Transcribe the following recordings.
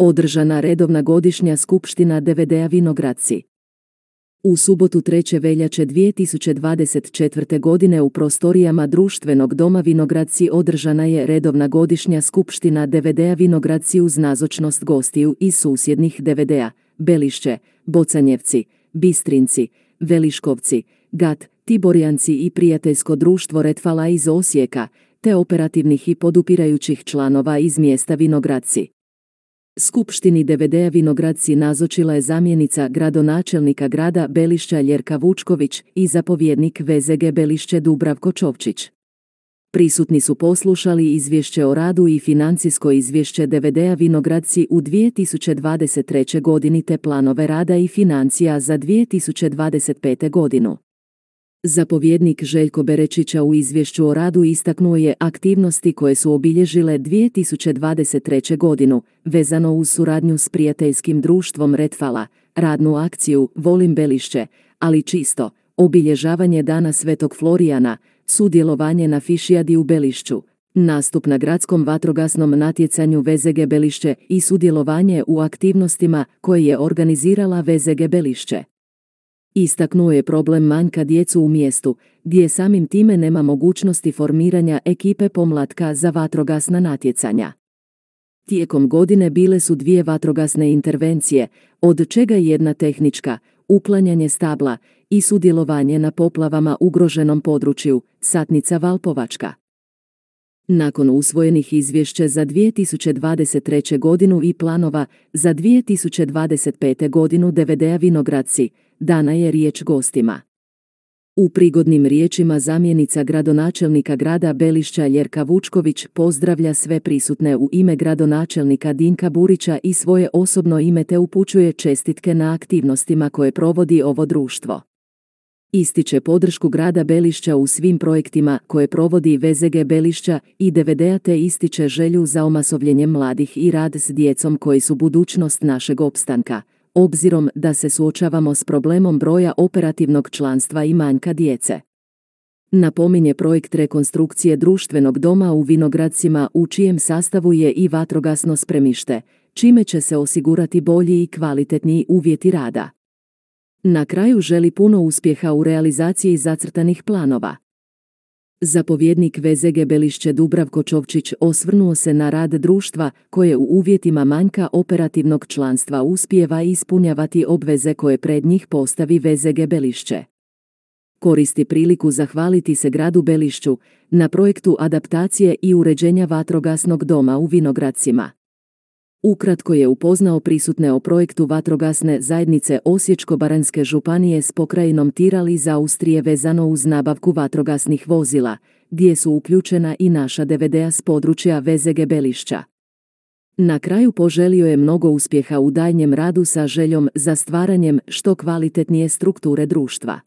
Održana redovna godišnja skupština DVD-a Vinogradci. U subotu 3. veljače 2024. godine u prostorijama društvenog doma Vinogradci održana je redovna godišnja skupština DVD-a Vinogradci uz nazočnost gostiju iz susjednih DVD-a, Belišće, Bocanjevci, Bistrinci, Veliškovci, Gat, Tiborjanci i prijateljsko društvo Retfala iz Osijeka, te operativnih i podupirajućih članova iz mjesta Vinogradci. Skupštini DVD-a Vinogradci nazočila je zamjenica gradonačelnika grada Belišća Ljerka Vučković i zapovjednik VZG Belišće Dubravko Čovčić. Prisutni su poslušali izvješće o radu i financijsko izvješće DVD-a Vinogradci u 2023. godini te planove rada i financija za 2025. godinu. Zapovjednik Željko Berečića u izvješću o radu istaknuo je aktivnosti koje su obilježile 2023. godinu, vezano uz suradnju s prijateljskim društvom Retfala, radnu akciju Volim Belišće, ali čisto, obilježavanje Dana Svetog Florijana, sudjelovanje na Fišijadi u Belišću, nastup na gradskom vatrogasnom natjecanju VZG Belišće i sudjelovanje u aktivnostima koje je organizirala VZG Belišće. Istaknuo je problem manjka djecu u mjestu, gdje samim time nema mogućnosti formiranja ekipe pomlatka za vatrogasna natjecanja. Tijekom godine bile su dvije vatrogasne intervencije, od čega jedna tehnička, uklanjanje stabla i sudjelovanje na poplavama ugroženom području, satnica Valpovačka. Nakon usvojenih izvješća za 2023. godinu i planova za 2025. godinu DVD-a Vinogradci, dana je riječ gostima. U prigodnim riječima zamjenica gradonačelnika grada Belišća Ljerka Vučković pozdravlja sve prisutne u ime gradonačelnika Dinka Burića i svoje osobno ime te upućuje čestitke na aktivnostima koje provodi ovo društvo. Ističe podršku grada Belišća u svim projektima koje provodi VZG Belišća i DVD-a te ističe želju za omasovljenjem mladih i rad s djecom koji su budućnost našeg opstanka, obzirom da se suočavamo s problemom broja operativnog članstva i manjka djece. Napominje projekt rekonstrukcije društvenog doma u Vinogradcima u čijem sastavu je i vatrogasno spremište, čime će se osigurati bolji i kvalitetniji uvjeti rada. Na kraju želi puno uspjeha u realizaciji zacrtanih planova. Zapovjednik VZG Belišće Dubravko Čovčić osvrnuo se na rad društva koje u uvjetima manjka operativnog članstva uspijeva ispunjavati obveze koje pred njih postavi VZG Belišće. Koristi priliku zahvaliti se gradu Belišću na projektu adaptacije i uređenja vatrogasnog doma u Vinogradcima. Ukratko je upoznao prisutne o projektu vatrogasne zajednice Osječko-baranjske županije s pokrajinom Tiral iz Austrije vezano uz nabavku vatrogasnih vozila, gdje su uključena i naša DVD-a s područja VZG Belišća. Na kraju poželio je mnogo uspjeha u daljnjem radu sa željom za stvaranjem što kvalitetnije strukture društva.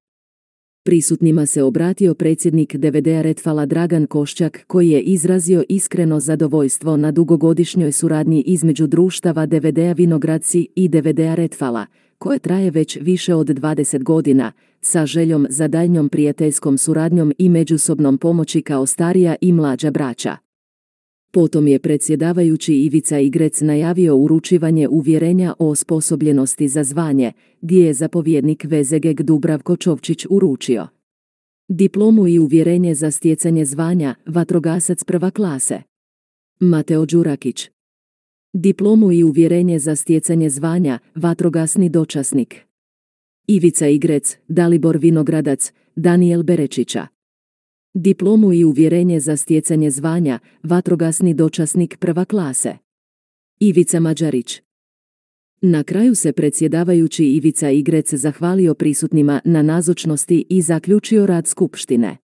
Prisutnima se obratio predsjednik DVD-a Retfala Dragan Košćak koji je izrazio iskreno zadovoljstvo na dugogodišnjoj suradnji između društava DVD-a Vinogradci i DVD-a Retfala, koje traje već više od 20 godina, sa željom za daljnjom prijateljskom suradnjom i međusobnom pomoći kao starija i mlađa braća. Potom je predsjedavajući Ivica Igrec najavio uručivanje uvjerenja o osposobljenosti za zvanje, gdje je zapovjednik VZG Dubravko Čovčić uručio. Diplomu i uvjerenje za stjecanje zvanja, vatrogasac prva klase. Mateo Đurakić. Diplomu i uvjerenje za stjecanje zvanja, vatrogasni dočasnik. Ivica Igrec, Dalibor Vinogradac, Daniel Berečića diplomu i uvjerenje za stjecanje zvanja, vatrogasni dočasnik prva klase. Ivica Mađarić Na kraju se predsjedavajući Ivica Igrec zahvalio prisutnima na nazočnosti i zaključio rad skupštine.